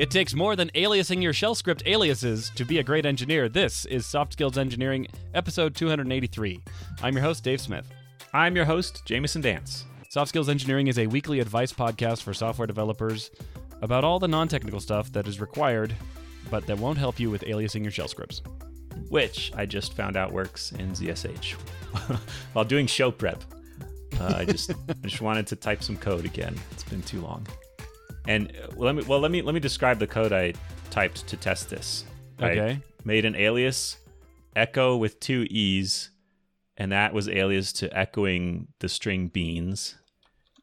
It takes more than aliasing your shell script aliases to be a great engineer. This is Soft Skills Engineering, episode 283. I'm your host, Dave Smith. I'm your host, Jamison Dance. Soft Skills Engineering is a weekly advice podcast for software developers about all the non technical stuff that is required, but that won't help you with aliasing your shell scripts. Which I just found out works in ZSH while doing show prep. Uh, I just I just wanted to type some code again. It's been too long. And uh, let me well let me let me describe the code I typed to test this. Okay. I made an alias echo with two e's, and that was alias to echoing the string beans.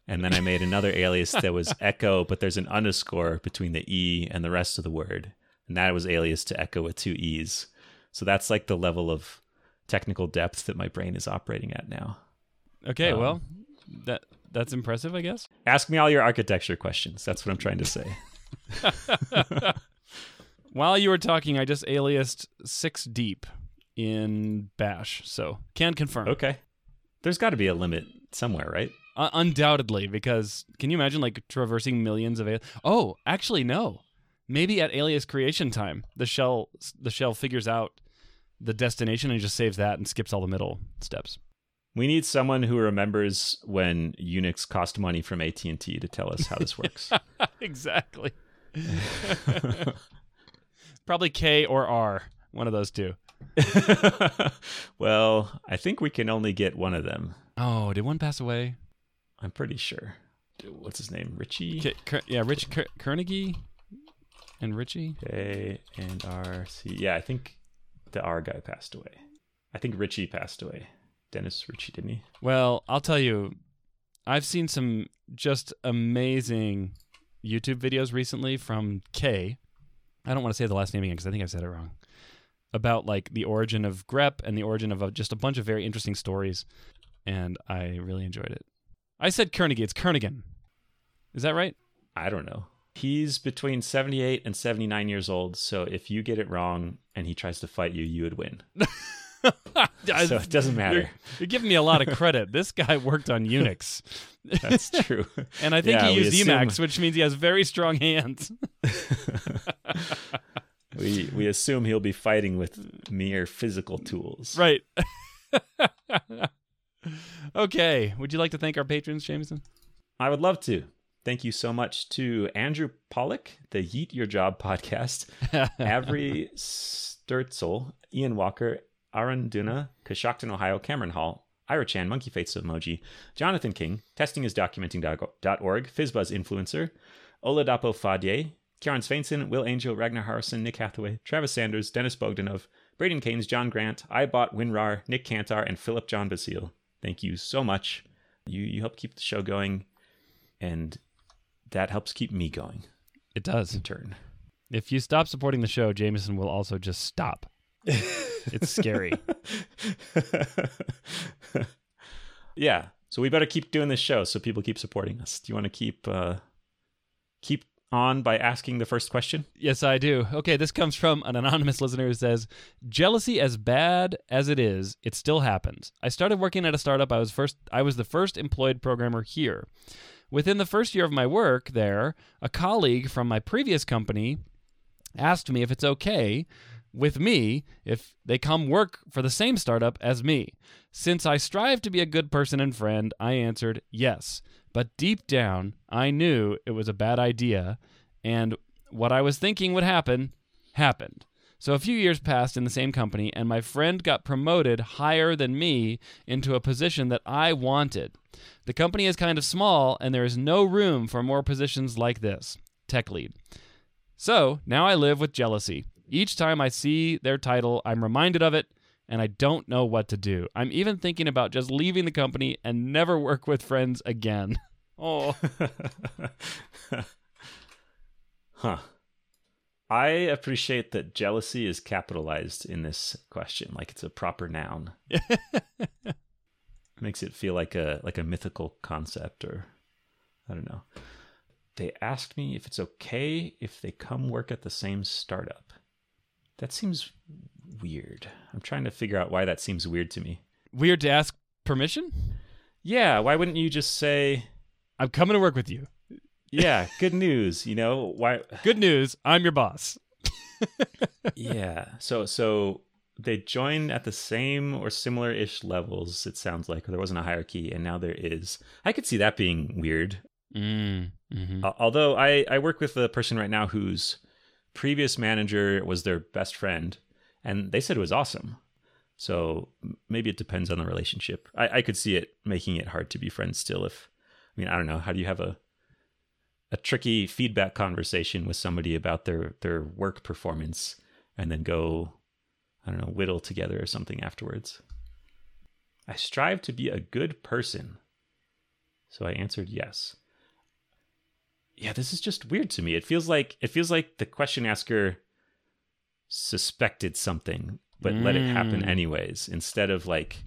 And then I made another alias that was echo, but there's an underscore between the e and the rest of the word, and that was alias to echo with two e's. So that's like the level of technical depth that my brain is operating at now. Okay, Um, well, that that's impressive, I guess. Ask me all your architecture questions. That's what I'm trying to say. While you were talking, I just aliased six deep in Bash, so can confirm. Okay. There's got to be a limit somewhere, right? Uh, undoubtedly, because can you imagine like traversing millions of? Al- oh, actually, no. Maybe at alias creation time, the shell the shell figures out the destination and just saves that and skips all the middle steps. We need someone who remembers when Unix cost money from AT&T to tell us how this works. exactly. Probably K or R, one of those two. well, I think we can only get one of them. Oh, did one pass away? I'm pretty sure. What's his name? Ritchie? K- yeah, Rich Ker- Kernigy and Ritchie. K and R C. Yeah, I think the R guy passed away. I think Ritchie passed away. Dennis Ritchie, didn't he? Well, I'll tell you, I've seen some just amazing YouTube videos recently from K. I don't want to say the last name again because I think I've said it wrong. About like the origin of grep and the origin of uh, just a bunch of very interesting stories, and I really enjoyed it. I said Kernigy. It's Kernighan. Is that right? I don't know. He's between 78 and 79 years old, so if you get it wrong and he tries to fight you, you would win. so it doesn't matter. You're, you're giving me a lot of credit. this guy worked on Unix. That's true. And I think Yeah, he used assume- Emacs, which means he has very strong hands. we we assume he'll be fighting with mere physical tools. Right. okay. Would you like to thank our patrons, Jamison? I would love to. Thank you so much to Andrew Pollock, the Yeet Your Job podcast, Avery Sturtzel, Ian Walker, Aaron Duna, Coshocton, Ohio, Cameron Hall, Ira Chan, Monkey Face Emoji, Jonathan King, testingisdocumenting.org, Fizzbuzz Influencer, Oladapo Fadye, Kieran Sveinson, Will Angel, Ragnar Harrison, Nick Hathaway, Travis Sanders, Dennis Bogdanov, Braden Keynes, John Grant, iBot, Winrar, Nick Cantar, and Philip John Basile. Thank you so much. You you help keep the show going, and that helps keep me going It does. in turn. If you stop supporting the show, Jamison will also just stop. it's scary. yeah. So we better keep doing this show so people keep supporting us. Do you want to keep uh keep on by asking the first question? Yes, I do. Okay, this comes from an anonymous listener who says, "Jealousy as bad as it is, it still happens. I started working at a startup. I was first I was the first employed programmer here. Within the first year of my work there, a colleague from my previous company asked me if it's okay with me if they come work for the same startup as me. Since I strive to be a good person and friend, I answered yes. But deep down, I knew it was a bad idea, and what I was thinking would happen happened. So a few years passed in the same company, and my friend got promoted higher than me into a position that I wanted. The company is kind of small, and there is no room for more positions like this tech lead. So now I live with jealousy. Each time I see their title, I'm reminded of it, and I don't know what to do. I'm even thinking about just leaving the company and never work with friends again. Oh, huh. I appreciate that jealousy is capitalized in this question, like it's a proper noun. Makes it feel like a like a mythical concept or I don't know. They asked me if it's okay if they come work at the same startup. That seems weird. I'm trying to figure out why that seems weird to me. weird to ask permission? Yeah, why wouldn't you just say I'm coming to work with you. yeah, good news. You know why? Good news, I'm your boss. yeah. So so they joined at the same or similar ish levels. It sounds like there wasn't a hierarchy, and now there is. I could see that being weird. Mm, mhm. Al- Although I I work with a person right now whose previous manager was their best friend, and they said it was awesome. So maybe it depends on the relationship. I, I could see it making it hard to be friends still. If I mean I don't know how do you have a a tricky feedback conversation with somebody about their their work performance and then go I don't know whittle together or something afterwards. I strive to be a good person. So I answered yes yeah this is just weird to me it feels like it feels like the question asker suspected something but let it happen Mm. anyways instead of like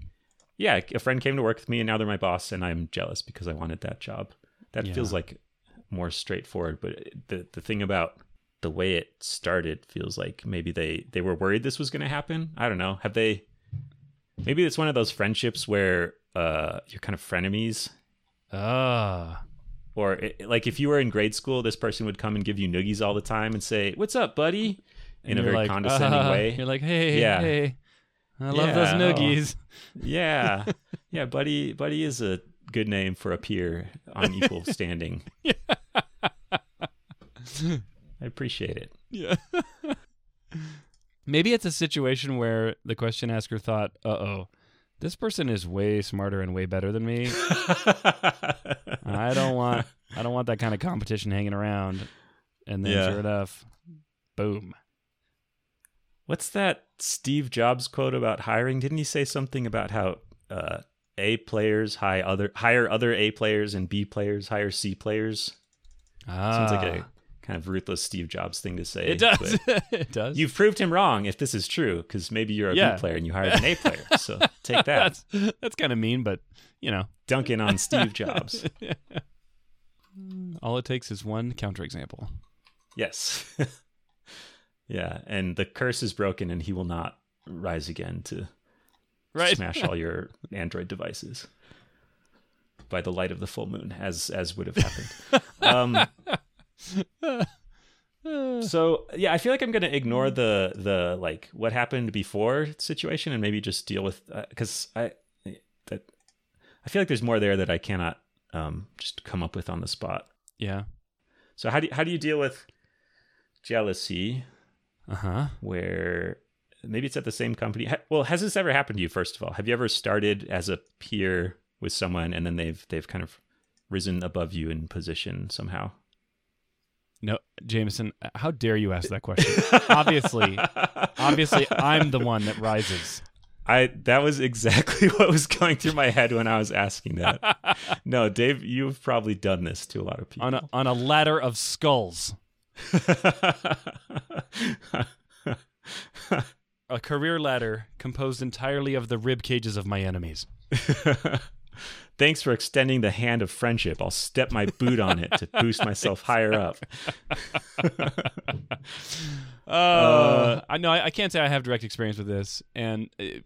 yeah a friend came to work with me and now they're my boss and i'm jealous because i wanted that job that Yeah. feels like more straightforward but the the thing about the way it started feels like maybe they they were worried this was going to happen i don't know have they maybe it's one of those friendships where uh you're kind of frenemies Ah. Or it, like if you were in grade school, this person would come and give you noogies all the time and say, "What's up, buddy?" in And a very like, condescending "Ah," way. You're like, hey, Yeah. hey, I love those Yeah, oh. noogies. Yeah, yeah, buddy. Buddy is a good name for a peer on equal standing. I appreciate it. Yeah. Maybe it's a situation where the question asker thought, "Uh oh, this person is way smarter and way better than me. I don't want, I don't want that kind of competition hanging around." And then, Yeah. sure enough, boom. What's that Steve Jobs quote about hiring? Didn't he say something about how uh, A players hire other hire other A players and B players hire C players? Ah, Sounds like a kind of ruthless Steve Jobs thing to say. it does. it does. You've proved him wrong if this is true, because maybe you're a B Yeah. player and you hired an A player. So take that. that's that's kind of mean, but you know, Dunking on Steve Jobs. all it takes is one counterexample. Yes. yeah. And the curse is broken and he will not rise again to Right. smash all your Android devices by the light of the full moon, as as would have happened. Um, so yeah, I feel like I'm gonna ignore the the like what happened before situation and maybe just deal with because I that I feel like there's more there that I cannot um, just come up with on the spot. yeah. So how do you, how do you deal with jealousy Uh huh. where maybe it's at the same company? Well, has this ever happened to you? First of all, have you ever started as a peer with someone and then they've they've kind of risen above you in position somehow? No, Jamison, how dare you ask that question? obviously, obviously, I'm the one that rises. I that was exactly what was going through my head when I was asking that. no, Dave, you've probably done this to a lot of people. on a on a ladder of skulls, a career ladder composed entirely of the rib cages of my enemies. Thanks for extending the hand of friendship. I'll step my boot on it to boost myself higher up. Uh, I know I, I can't say I have direct experience with this, and uh,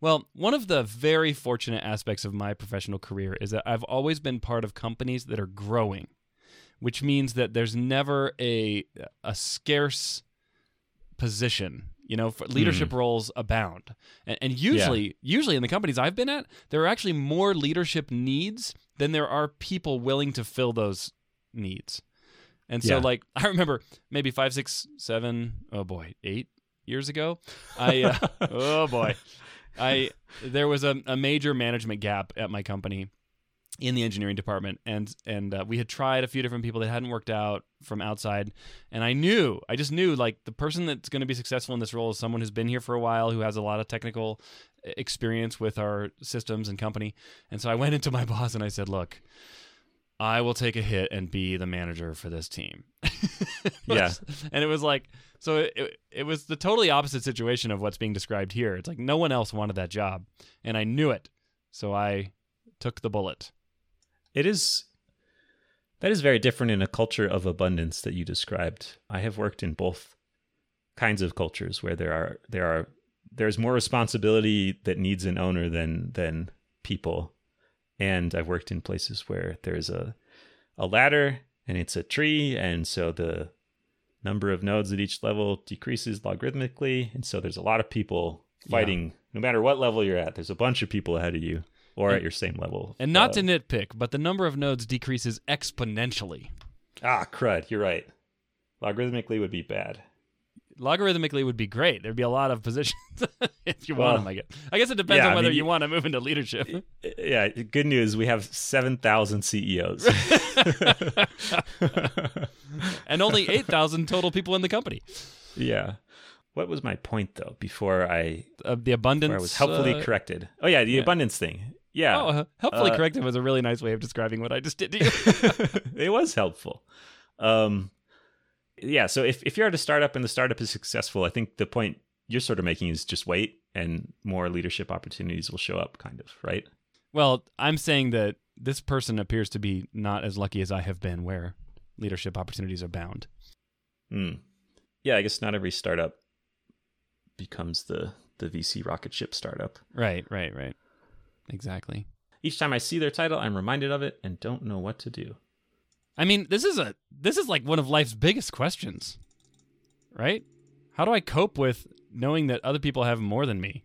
well, one of the very fortunate aspects of my professional career is that I've always been part of companies that are growing, which means that there's never a a scarce position. You know, for leadership roles abound, and, and usually, usually in the companies I've been at, there are actually more leadership needs than there are people willing to fill those needs. And so, Yeah. like, I remember maybe five, six, seven, oh boy, eight years ago, I, uh, oh boy, I, there was a, a major management gap at my company in the engineering department. And, and uh, we had tried a few different people that hadn't worked out from outside. And I knew, I just knew, like, the person that's going to be successful in this role is someone who's been here for a while, who has a lot of technical experience with our systems and company. And so I went into my boss and I said, look, I will take a hit and be the manager for this team. Yeah. And it was like, so it, it was the totally opposite situation of what's being described here. It's like no one else wanted that job. And I knew it. So I took the bullet. It is that is very different in a culture of abundance that you described. I have worked in both kinds of cultures where there are there are there's more responsibility that needs an owner than than people. And I've worked in places where there's a a ladder and it's a tree, and so the number of nodes at each level decreases logarithmically, and so there's a lot of people fighting. No matter what level you're at, there's a bunch of people ahead of you or at your same level. And not Uh, to nitpick, but the number of nodes decreases exponentially. ah crud, you're right. Logarithmically would be bad. Logarithmically would be great. There'd be a lot of positions if you Well, want them. I guess. I guess it depends yeah, on I whether mean, you want to move into leadership. Yeah, good news. We have 7,000 CEOs. and only 8,000 total people in the company. yeah. What was my point, though, before I, Uh, the abundance. I was helpfully uh, corrected? Oh, yeah, the yeah. abundance thing. Yeah. Oh, uh, helpfully Uh, corrected was a really nice way of describing what I just did to you. it was helpful. Um, yeah. So if, if you're at a startup and the startup is successful, I think the point you're sort of making is just wait and more leadership opportunities will show up, kind of, right? well, I'm saying that this person appears to be not as lucky as I have been, where leadership opportunities are bound. Hmm. Yeah, I guess not every startup becomes the the VC rocket ship startup. Right, right, right. Exactly. Each time I see their title, I'm reminded of it and don't know what to do. I mean, this is a this is like one of life's biggest questions. Right? How do I cope with knowing that other people have more than me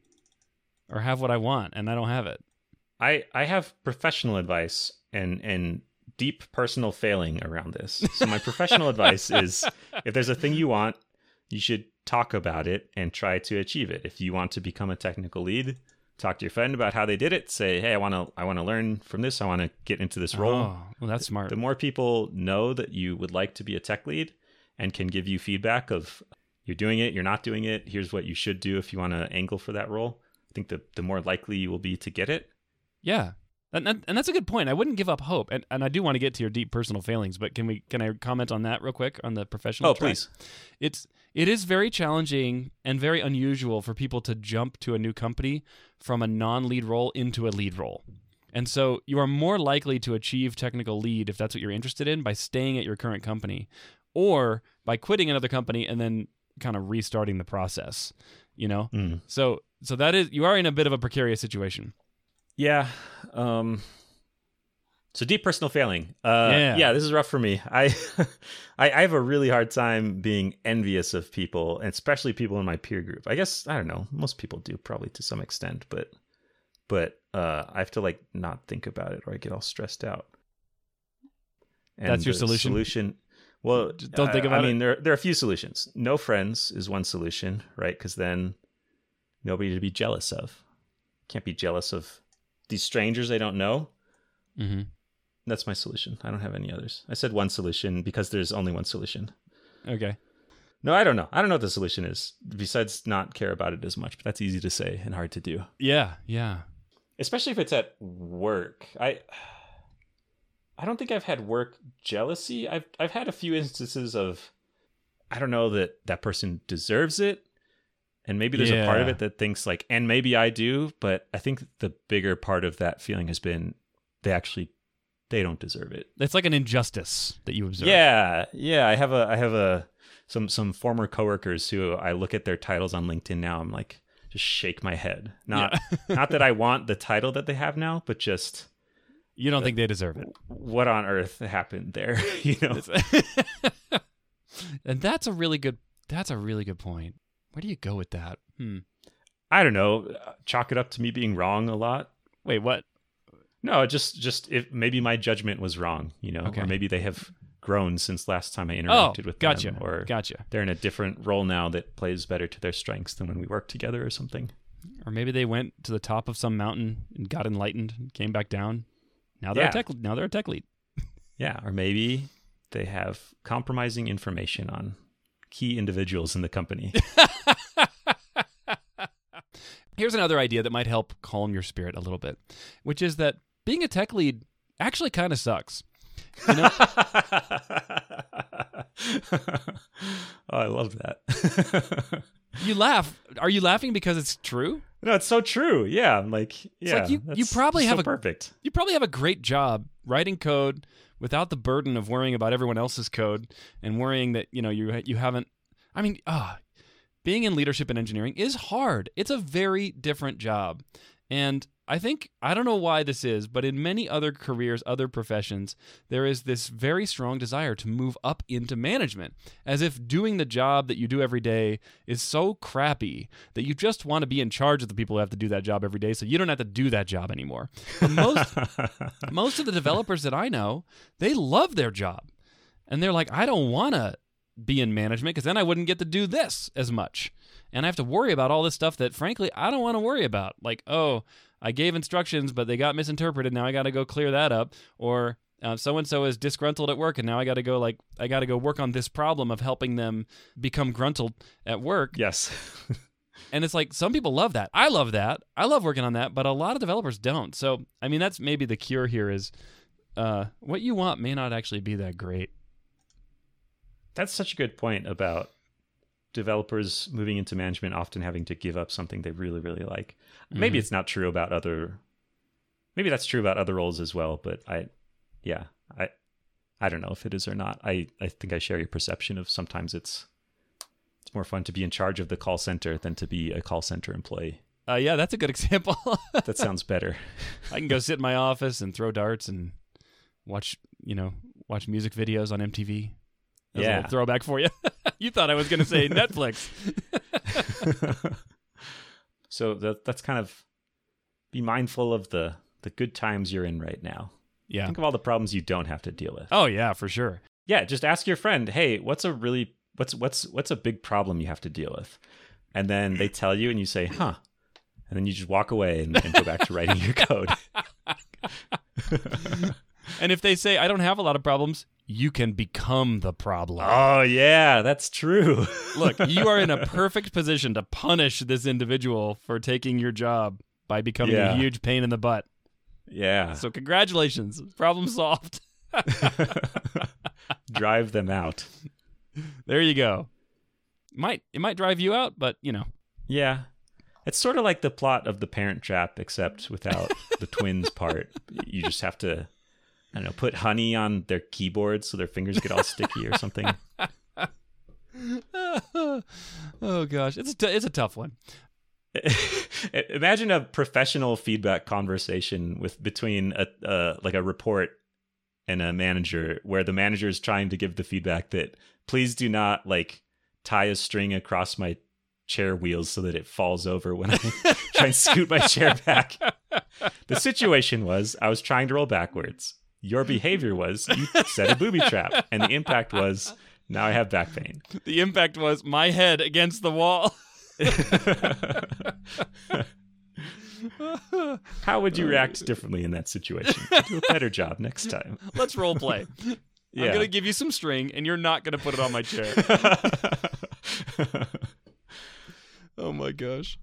or have what I want and I don't have it? I I have professional advice and and deep personal failing around this. So my professional advice is if there's a thing you want, you should talk about it and try to achieve it. If you want to become a technical lead, talk to your friend about how they did it. Say, "Hey, I want to I want to learn from this. I want to get into this role." Oh, well that's smart. The more people know that you would like to be a tech lead and can give you feedback of you're doing it, you're not doing it, here's what you should do if you want to angle for that role, I think the, the more likely you will be to get it. Yeah. And, that, and that's a good point. I wouldn't give up hope. And, and I do want to get to your deep personal failings, but can we can I comment on that real quick on the professional Oh, track? please. It's it is very challenging and very unusual for people to jump to a new company from a non-lead role into a lead role. And so you are more likely to achieve technical lead if that's what you're interested in by staying at your current company or by quitting another company and then kind of restarting the process, you know? Mm. So so that is you are in a bit of a precarious situation. Yeah. Um, so deep personal failing. Uh, Yeah. yeah. this is rough for me. I, I I have a really hard time being envious of people, and especially people in my peer group. I guess I don't know. Most people do probably to some extent, but but uh, I have to like not think about it, or I get all stressed out. And That's your solution? Solution. Well, Just don't think about I it? I mean, there there are a few solutions. No friends is one solution, right? Because then nobody to be jealous of. Can't be jealous of these strangers I don't know. Mm-hmm. That's my solution. I don't have any others. I said one solution because there's only one solution. Okay. No, I don't know. I don't know what the solution is besides not care about it as much, but that's easy to say and hard to do. Yeah, yeah. Especially if it's at work. I I don't think I've had work jealousy. I've I've had a few instances of I don't know that that person deserves it. And maybe there's a part of it that thinks like and maybe I do, but I think the bigger part of that feeling has been they actually they don't deserve it. It's like an injustice that you observe. Yeah, yeah. I have a I have a some some former coworkers who I look at their titles on LinkedIn now. I'm like just shake my head. Not not that I want the title that they have now, but just You don't think they deserve it. what on earth happened there? you know. and that's a really good that's a really good point. Where do you go with that? Hmm. I don't know. Chalk it up to me being wrong a lot. Wait, what? No, just just if maybe my judgment was wrong, you know, Okay. or maybe they have grown since last time I Oh, interacted with gotcha. them, or Gotcha. they're in a different role now that plays better to their strengths than when we worked together or something. Or maybe they went to the top of some mountain and got enlightened and came back down. Now they're Yeah. a tech now they're a tech lead. Yeah, or maybe they have compromising information on key individuals in the company. Here's another idea that might help calm your spirit a little bit, which is that being a tech lead actually kind of sucks. You know, oh, I love that. you laugh. Are you laughing because it's true? no, it's so true. Yeah, I'm like, yeah, like you- you probably so have a- perfect. You probably have a great job writing code without the burden of worrying about everyone else's code and worrying that you know you you haven't. I mean, ah, being in leadership and engineering is hard. It's a very different job, And I think, I don't know why this is, but in many other careers, other professions, there is this very strong desire to move up into management, as if doing the job that you do every day is so crappy that you just want to be in charge of the people who have to do that job every day so you don't have to do that job anymore. Most, most of the developers that I know, they love their job. And they're like, I don't want to be in management because then I wouldn't get to do this as much. And I have to worry about all this stuff that, frankly, I don't want to worry about. Like, oh, I gave instructions, but they got misinterpreted. Now I got to go clear that up. Or so and so is disgruntled at work, and now I got to go like I got to go work on this problem of helping them become gruntled at work. Yes. and it's like some people love that. I love that. I love working on that, but a lot of developers don't. So I mean, that's maybe the cure here is uh, what you want may not actually be that great. That's such a good point about developers moving into management often having to give up something they really really like. Mm-hmm. maybe it's not true about other maybe that's true about other roles as well but i yeah i i don't know if it is or not. I i think i share your perception of sometimes it's it's more fun to be in charge of the call center than to be a call center employee. Uh, yeah that's a good example. That sounds better. I can go sit in my office and throw darts and watch you know watch music videos on mtv that's yeah. throwback for you. you thought I was going to say Netflix. so that that's kind of be mindful of the the good times you're in right now. Yeah. Think of all the problems you don't have to deal with. Oh yeah, for sure. Yeah, just ask your friend, "Hey, what's a really what's what's what's a big problem you have to deal with?" And then they tell you and you say, "Huh." And then you just walk away and, and go back to writing your code. And if they say, "I don't have a lot of problems," you can become the problem. Oh, yeah, that's true. Look, you are in a perfect position to punish this individual for taking your job by becoming yeah. a huge pain in the butt. Yeah. So, congratulations. Problem solved. drive them out. There you go. Might it might drive you out, but you know. Yeah. It's sort of like the plot of The Parent Trap except without the twins part. You just have to I don't know, put honey on their keyboards so their fingers get all sticky or something. oh gosh, it's a t- it's a tough one. Imagine a professional feedback conversation with between a uh, like a report and a manager where the manager is trying to give the feedback that please do not like tie a string across my chair wheels so that it falls over when I try and scoot my chair back. The situation was I was trying to roll backwards your behavior was you set a booby trap, and the impact was now I have back pain. The impact was my head against the wall. How would you react differently in that situation? Do a better job next time. Let's role play. Yeah. I'm gonna give you some string, and you're not gonna put it on my chair. oh my gosh!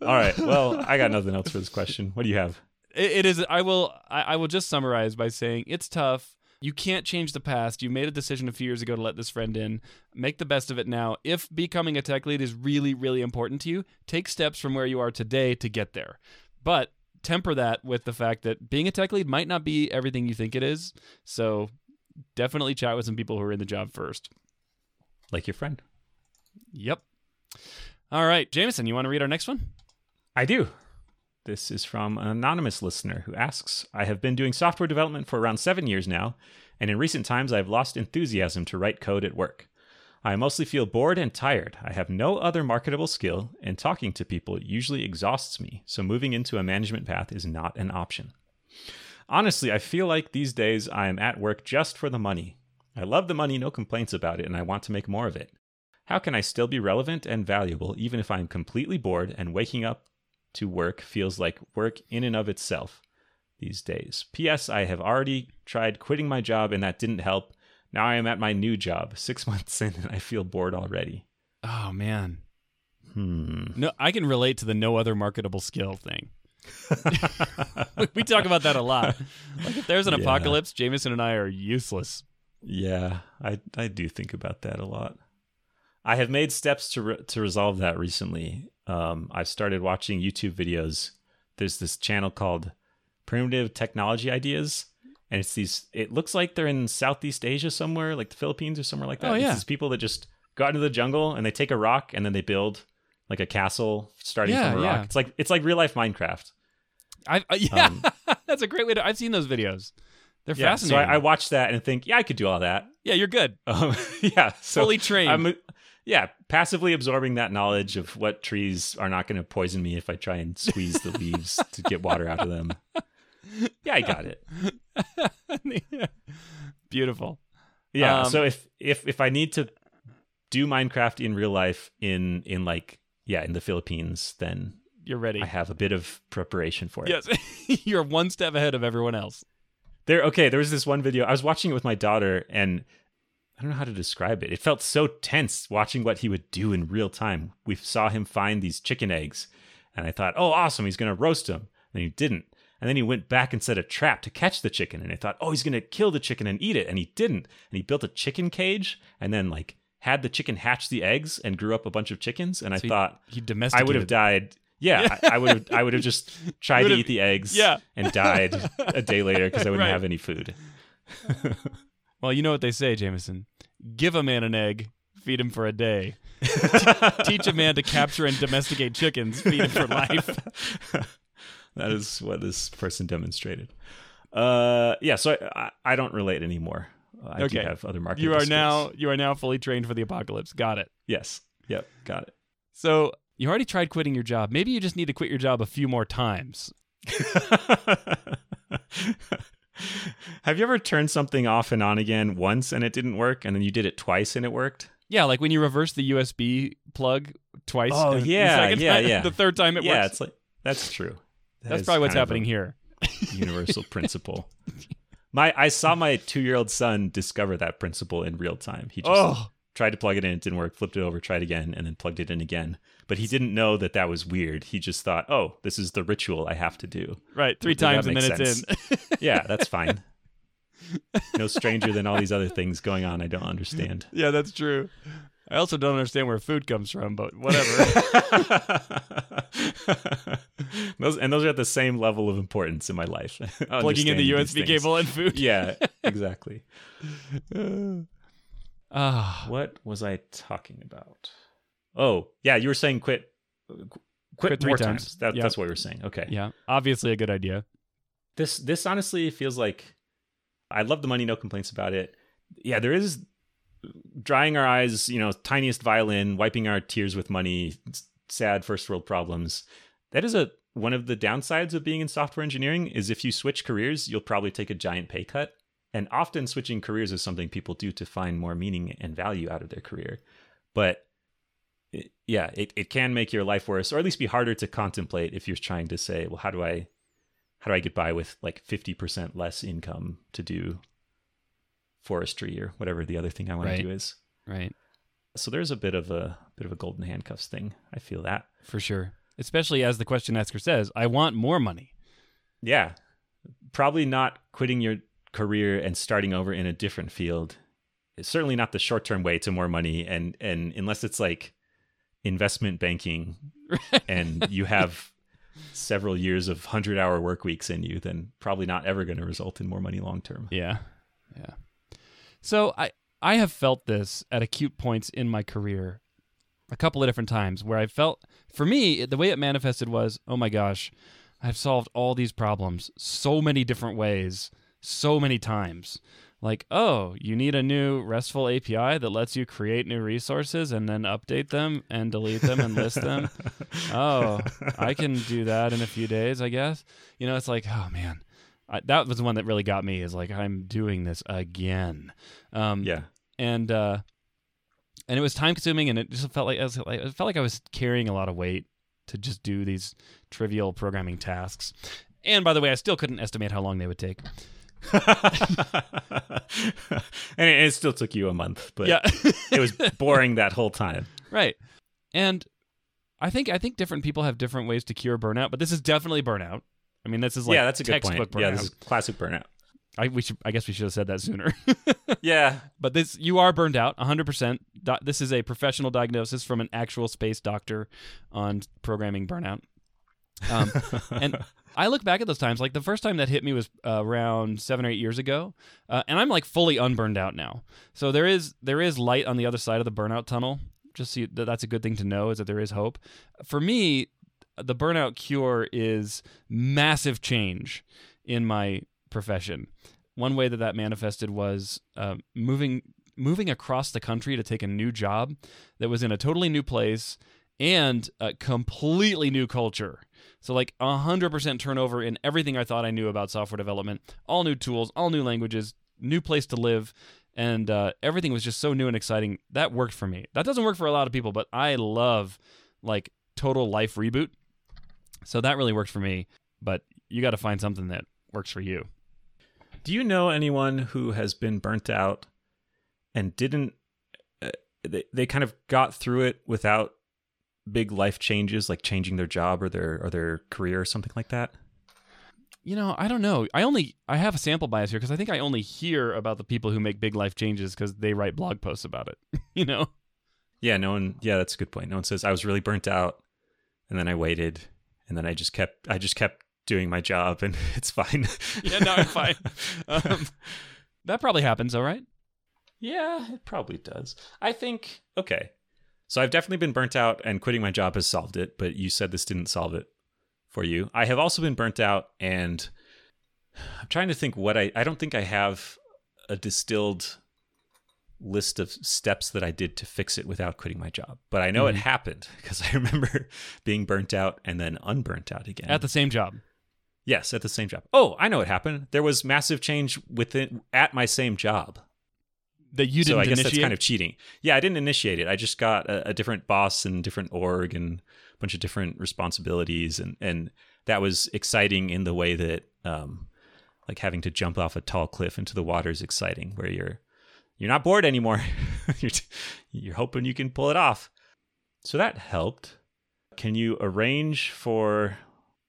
All right. Well, I got nothing else for this question. What do you have? It, it is. I will. I, I will just summarize by saying it's tough. You can't change the past. You made a decision a few years ago to let this friend in. Make the best of it now. If becoming a tech lead is really, really important to you, take steps from where you are today to get there. But temper that with the fact that being a tech lead might not be everything you think it is. So definitely chat with some people who are in the job first. Like your friend. Yep. All right, Jamison, you want to read our next one? I do. This is from an anonymous listener who asks I have been doing software development for around seven years now, and in recent times I have lost enthusiasm to write code at work. I mostly feel bored and tired. I have no other marketable skill, and talking to people usually exhausts me, so moving into a management path is not an option. Honestly, I feel like these days I am at work just for the money. I love the money, no complaints about it, and I want to make more of it. How can I still be relevant and valuable even if I'm completely bored and waking up to work feels like work in and of itself these days. P.S. I have already tried quitting my job and that didn't help. Now I am at my new job, six months in, and I feel bored already. Oh man. Hmm. No, I can relate to the no other marketable skill thing. we talk about that a lot. Like if there's an yeah. apocalypse, Jamison and I are useless. Yeah, I I do think about that a lot. I have made steps to re- to resolve that recently um, I've started watching YouTube videos. There's this channel called Primitive Technology Ideas, and it's these. It looks like they're in Southeast Asia somewhere, like the Philippines or somewhere like that. Oh yeah, it's these people that just go out into the jungle and they take a rock and then they build like a castle starting yeah, from a rock. Yeah. It's like it's like real life Minecraft. I uh, yeah, Um, that's a great way to. I've seen those videos. They're Yeah, so fascinating. I, I watch that and think, yeah, I could do all that. yeah, you're good. Um, yeah, so Fully trained. I'm, yeah, passively absorbing that knowledge of what trees are not going to poison me if I try and squeeze the leaves to get water out of them. Yeah, I got it. Beautiful. Yeah. Um, so if if if I need to do Minecraft in real life in in like yeah in the Philippines, then You're ready. I have a bit of preparation for it. Yes, you're one step ahead of everyone else. There. Okay. There was this one video I was watching it with my daughter, and I don't know how to describe it. It felt so tense watching what he would do in real time. We saw him find these chicken eggs, and I thought, oh, awesome, he's gonna roast them. And he didn't. And then he went back and set a trap to catch the chicken. And I thought, oh, he's going to kill the chicken and eat it. And he didn't. And he built a chicken cage and then, like, had the chicken hatch the eggs and grew up a bunch of chickens. And I So he- thought, He I would have died. Yeah, I, I would have. I would have just tried to eat the eggs. Yeah. and died a day later because I wouldn't Right. have any food. Well, you know what they say, Jamison. Give a man an egg, feed him for a day. Teach a man to capture and domesticate chickens, feed him for life. that is what this person demonstrated. Uh, yeah. So I, I, I don't relate anymore. I Okay. do have other marketable You are skills. now you are now fully trained for the apocalypse. Got it. Yes. Yep. Got it. So you already tried quitting your job. Maybe you just need to quit your job a few more times. Have you ever turned something off and on again once and it didn't work, and then you did it twice and it worked? Yeah, like when you reverse the USB plug twice. Oh, and the yeah, second yeah, time- yeah. The third time it yeah, works. it's like that's true. That That's probably what's happening here. Universal principle. My I saw my two year old son discover that principle in real time. He just Oh, tried to plug it in, it didn't work, flipped it over, tried again, and then plugged it in again. But he didn't know that that was weird. He just thought, "Oh, this is the ritual I have to do." right. Three times and then it's in. Yeah, that's fine. no stranger than all these other things going on I don't understand. yeah, that's true. I also don't understand where food comes from, but whatever. those and those are at the same level of importance in my life. Oh, Plugging in the USB cable and food. Yeah, exactly. Ah, What was I talking about? Oh, yeah, you were saying quit quit, Quit three more times. times. That, Yeah. That's what we were saying. Okay. yeah. Obviously a good idea. This this honestly feels like I love the money, no complaints about it. Yeah, there is drying our eyes, you know, tiniest violin, wiping our tears with money, sad first world problems. That is a one of the downsides of being in software engineering is if you switch careers, you'll probably take a giant pay cut. And often switching careers is something people do to find more meaning and value out of their career. But it- yeah, it, it can make your life worse, or at least be harder to contemplate if you're trying to say, well, how do I how do I get by with like 50% less income to do forestry or whatever the other thing I want Right. to do is. Right. So there's a bit of a bit of a golden handcuffs thing. I feel that. For sure. Especially as the question asker says, I want more money. Yeah. Probably not quitting your career and starting over in a different field. It's certainly not the short-term way to more money and and unless it's like investment banking and you have several years of 100-hour work weeks in you, then probably not ever going to result in more money long term. Yeah. Yeah. So I I have felt this at acute points in my career a couple of different times where I felt for me the way it manifested was, "Oh my gosh, I've solved all these problems so many different ways, so many times." Like, "Oh, you need a new RESTful API that lets you create new resources and then update them and delete them and list them." oh, I can do that in a few days, I guess. You know, it's like, oh man, I, that was the one that really got me. Is like, I'm doing this again. Um, Yeah. and uh, and it was time consuming, and it just felt like, like it felt like I was carrying a lot of weight to just do these trivial programming tasks. And by the way, I still couldn't estimate how long they would take. and it, it still took you a month, but yeah, it was boring that whole time. right. And I think I think different people have different ways to cure burnout, but this is definitely burnout. I mean, this is like yeah, that's a good textbook point. Yeah, burnout. this is classic burnout. I we should I guess we should have said that sooner. Yeah. but this you are burned out 100%. This is a professional diagnosis from an actual space doctor on programming burnout. Um, and I look back at those times like the first time that hit me was uh, around 7 or 8 years ago. Uh, and I'm like fully unburned out now. So there is there is light on the other side of the burnout tunnel. Just so you, that that's a good thing to know is that there is hope. For me, the burnout cure is massive change in my profession. One way that that manifested was uh, moving moving across the country to take a new job that was in a totally new place and a completely new culture. So like 100% turnover in everything I thought I knew about software development, all new tools, all new languages, new place to live, and uh, everything was just so new and exciting. That worked for me. That doesn't work for a lot of people, but I love like total life reboot. So that really worked for me, but you got to find something that works for you. Do you know anyone who has been burnt out and didn't uh, they, they kind of got through it without big life changes like changing their job or their or their career or something like that? You know, I don't know. I only I have a sample bias here because I think I only hear about the people who make big life changes because they write blog posts about it. you know? Yeah, no one. Yeah, that's a good point. No one says I was really burnt out, and then I waited, and then I just kept I just kept doing my job, and it's fine. yeah, no, I'm fine. Um, that probably happens, all right. Yeah, it probably does. I think okay. So I've definitely been burnt out and quitting my job has solved it, but you said this didn't solve it for you. I have also been burnt out and I'm trying to think what I I don't think I have a distilled list of steps that I did to fix it without quitting my job. But I know mm-hmm. it happened because I remember being burnt out and then unburnt out again. At the same job. Yes, at the same job. Oh, I know what happened. There was massive change within at my same job that you didn't. So I guess initiate? that's kind of cheating. Yeah, I didn't initiate it. I just got a, a, different boss and different org and a bunch of different responsibilities, and and that was exciting in the way that um, like having to jump off a tall cliff into the water is exciting, where you're you're not bored anymore. you're you're hoping you can pull it off. So that helped. Can you arrange for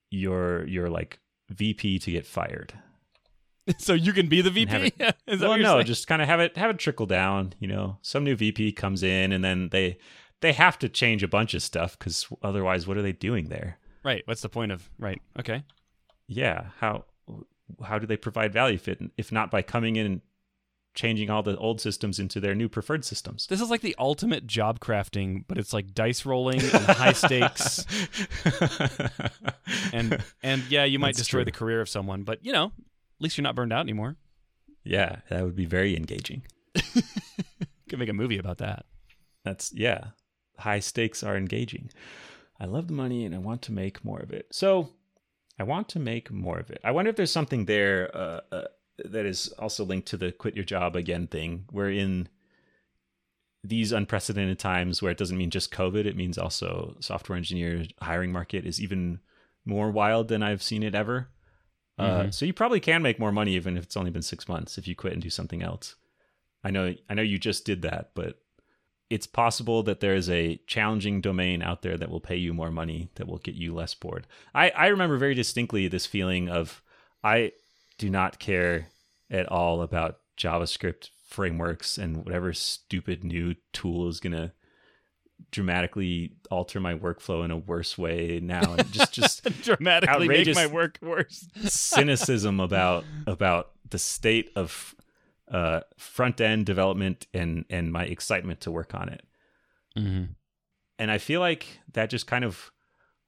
your your like VP to get fired? so you can be the VP. It, well, no, saying? just kind of have it have it trickle down. You know, some new VP comes in, and then they they have to change a bunch of stuff because otherwise, what are they doing there? Right. What's the point of right? Okay. Yeah. How how do they provide value fit if not by coming in and changing all the old systems into their new preferred systems. This is like the ultimate job crafting, but it's like dice rolling and high stakes. and and yeah, you might That's destroy true. the career of someone, but you know, at least you're not burned out anymore. Yeah, that would be very engaging. Could make a movie about that. That's yeah. High stakes are engaging. I love the money and I want to make more of it. So I want to make more of it. I wonder if there's something there uh, uh, that is also linked to the quit your job again thing. Where in these unprecedented times, where it doesn't mean just COVID, it means also software engineer hiring market is even more wild than I've seen it ever. Uh, mm-hmm. so you probably can make more money even if it's only been six months if you quit and do something else. I know I know you just did that, but it's possible that there is a challenging domain out there that will pay you more money that will get you less bored. I, I remember very distinctly this feeling of I do not care at all about JavaScript frameworks and whatever stupid new tool is gonna dramatically alter my workflow in a worse way now and just just dramatically make my work worse. cynicism about about the state of uh, front end development and and my excitement to work on it. Mm-hmm. and i feel like that just kind of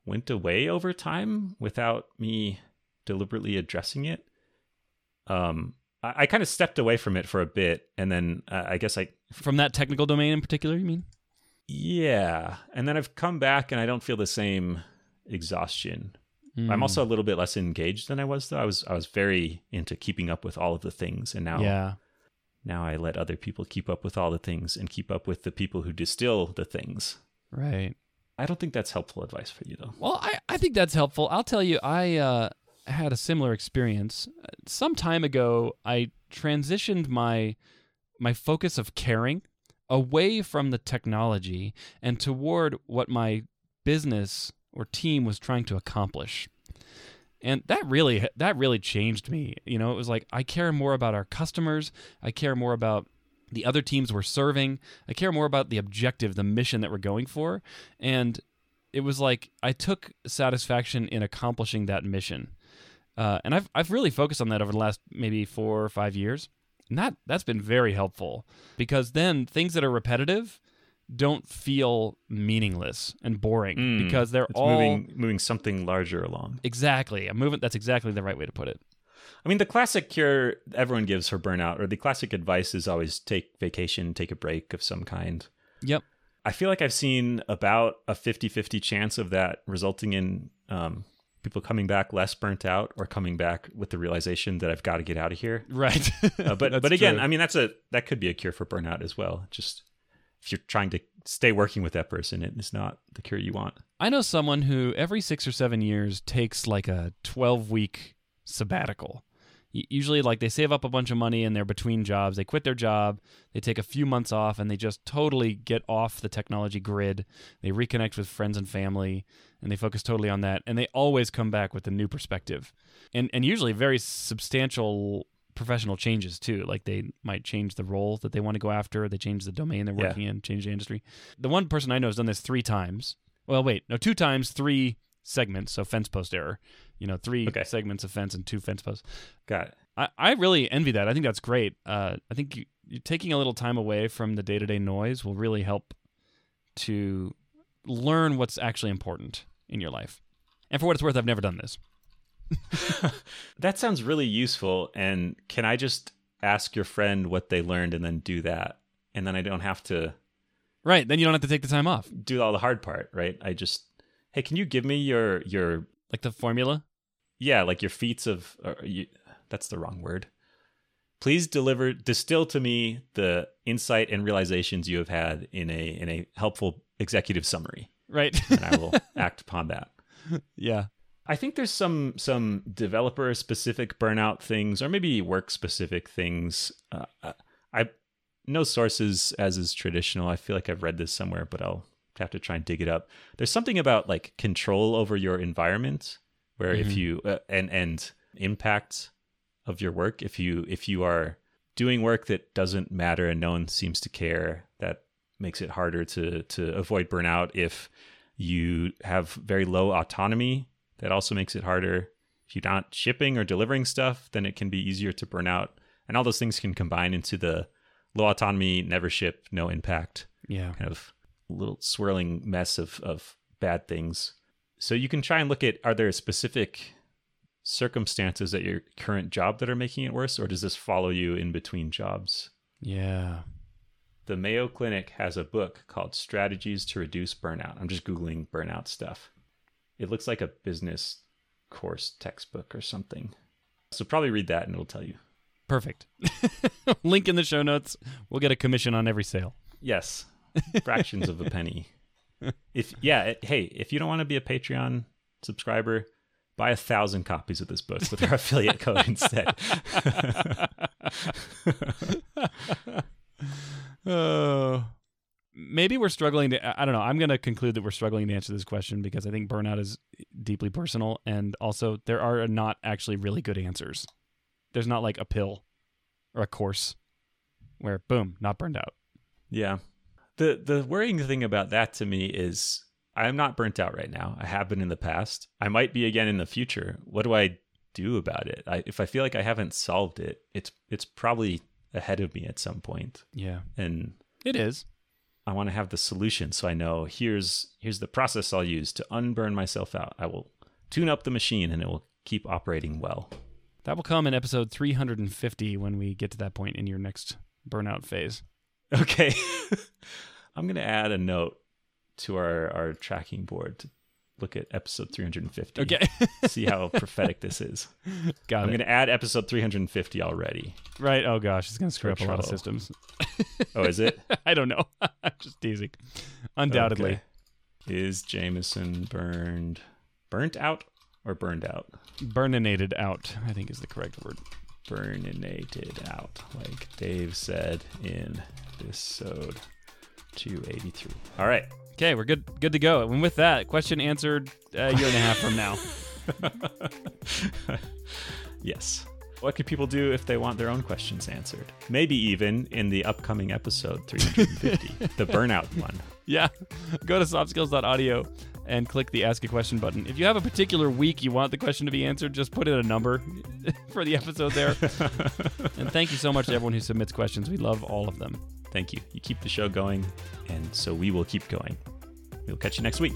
went away over time without me deliberately addressing it. Um i, I kind of stepped away from it for a bit and then uh, i guess i from that technical domain in particular you mean yeah. And then I've come back and I don't feel the same exhaustion. Mm. I'm also a little bit less engaged than I was though. I was I was very into keeping up with all of the things and now yeah. now I let other people keep up with all the things and keep up with the people who distill the things. Right. I don't think that's helpful advice for you though. Well, I, I think that's helpful. I'll tell you, I uh, had a similar experience. Some time ago, I transitioned my my focus of caring away from the technology and toward what my business or team was trying to accomplish. And that really that really changed me. You know, it was like I care more about our customers, I care more about the other teams we're serving, I care more about the objective, the mission that we're going for, and it was like I took satisfaction in accomplishing that mission. Uh, and I've I've really focused on that over the last maybe four or five years. And that that's been very helpful because then things that are repetitive don't feel meaningless and boring Mm, because they're all moving moving something larger along. exactly a movement. That's exactly the right way to put it. I mean, the classic cure everyone gives for burnout, or the classic advice is always take vacation, take a break of some kind. Yep. I feel like I've seen about a 50 50 chance of that resulting in um, people coming back less burnt out or coming back with the realization that I've got to get out of here. Right. Uh, but but again, true. I mean, that's a that could be a cure for burnout as well. Just if you're trying to stay working with that person, it is not the cure you want. I know someone who every six or seven years takes like a 12 week sabbatical. Usually, like they save up a bunch of money and they're between jobs. They quit their job, they take a few months off, and they just totally get off the technology grid. They reconnect with friends and family, and they focus totally on that. And they always come back with a new perspective, and and usually very substantial professional changes too. Like they might change the role that they want to go after. They change the domain they're Yeah. working in, change the industry. The one person I know has done this three times. Well, wait, no, two times, three segments. So fence post error. You know, three Okay. segments of fence and two fence posts. Got it. I, I really envy that. I think that's great. Uh, I think you, you taking a little time away from the day to day noise will really help to learn what's actually important in your life. And for what it's worth, I've never done this. That sounds really useful. And can I just ask your friend what they learned and then do that? And then I don't have to Right. Then you don't have to take the time off. do all the hard part, right? I just, hey, can you give me your your Like the formula. yeah, like your feats of or you, that's the wrong word. Please deliver distill to me the insight and realizations you have had in a in a helpful executive summary, Right. and I will act upon that. yeah. I think there's some some developer specific burnout things, or maybe work specific things. Uh, I no sources as is traditional. I feel like I've read this somewhere, but I'll have to try and dig it up. There's something about like control over your environment, where if Mhm. you uh, and and impact of your work, if you if you are doing work that doesn't matter and no one seems to care, that makes it harder to to avoid burnout. If you have very low autonomy that also makes it harder. If you're not shipping or delivering stuff, then it can be easier to burn out. And all those things can combine into the low autonomy, never ship, no impact Yeah. kind of little swirling mess of, of bad things. So you can try and look at are there specific circumstances at your current job that are making it worse, or does this follow you in between jobs? Yeah. The Mayo Clinic has a book called Strategies to Reduce Burnout. I'm just Googling burnout stuff. It looks like a business course textbook or something. So probably read that and it'll tell you. Perfect. Link in the show notes. We'll get a commission on every sale. Yes, fractions of a penny. If yeah, it- hey, if you don't want to be a Patreon subscriber, buy a thousand copies of this book with our affiliate code instead. Oh. Maybe we're struggling to. I I don't know. I'm going to conclude that we're struggling to answer this question because I think burnout is deeply personal. And also, there are not actually really good answers. There's not like a pill or a course where, boom, not burned out. Yeah. The the worrying thing about that to me is I'm not burnt out right now. I have been in the past. I might be again in the future. What do I do about it? I, if I feel like I haven't solved it, it's it's probably ahead of me at some point. Yeah. And It is. I want to have the solution so I know here's here's the process I'll use to unburn myself out. I will tune up the machine and it will keep operating well. That will come in episode 350 when we get to that point in your next burnout phase. Okay. I'm going to add a note to our, our tracking board to look at episode 350. Okay. See how prophetic this is. Got I'm it. going to add episode 350 already. Right. Oh, gosh. It's going to screw up a lot of systems. Oh, is it? I don't know. I'm just teasing. Undoubtedly. Okay. Is Jamison burned burnt out or burned out? Burninated out, I think is the correct word. Burninated out, like Dave said in episode 283. All right. Okay, we're good good to go. And with that, question answered a year and a half from now. yes. What could people do if they want their own questions answered? Maybe even in the upcoming episode 350, the burnout one. Yeah. Go to softskills.audio and click the ask a question button. If you have a particular week you want the question to be answered, just put in a number for the episode there. and thank you so much to everyone who submits questions. We love all of them. Thank you. You keep the show going, and so we will keep going. We'll catch you next week.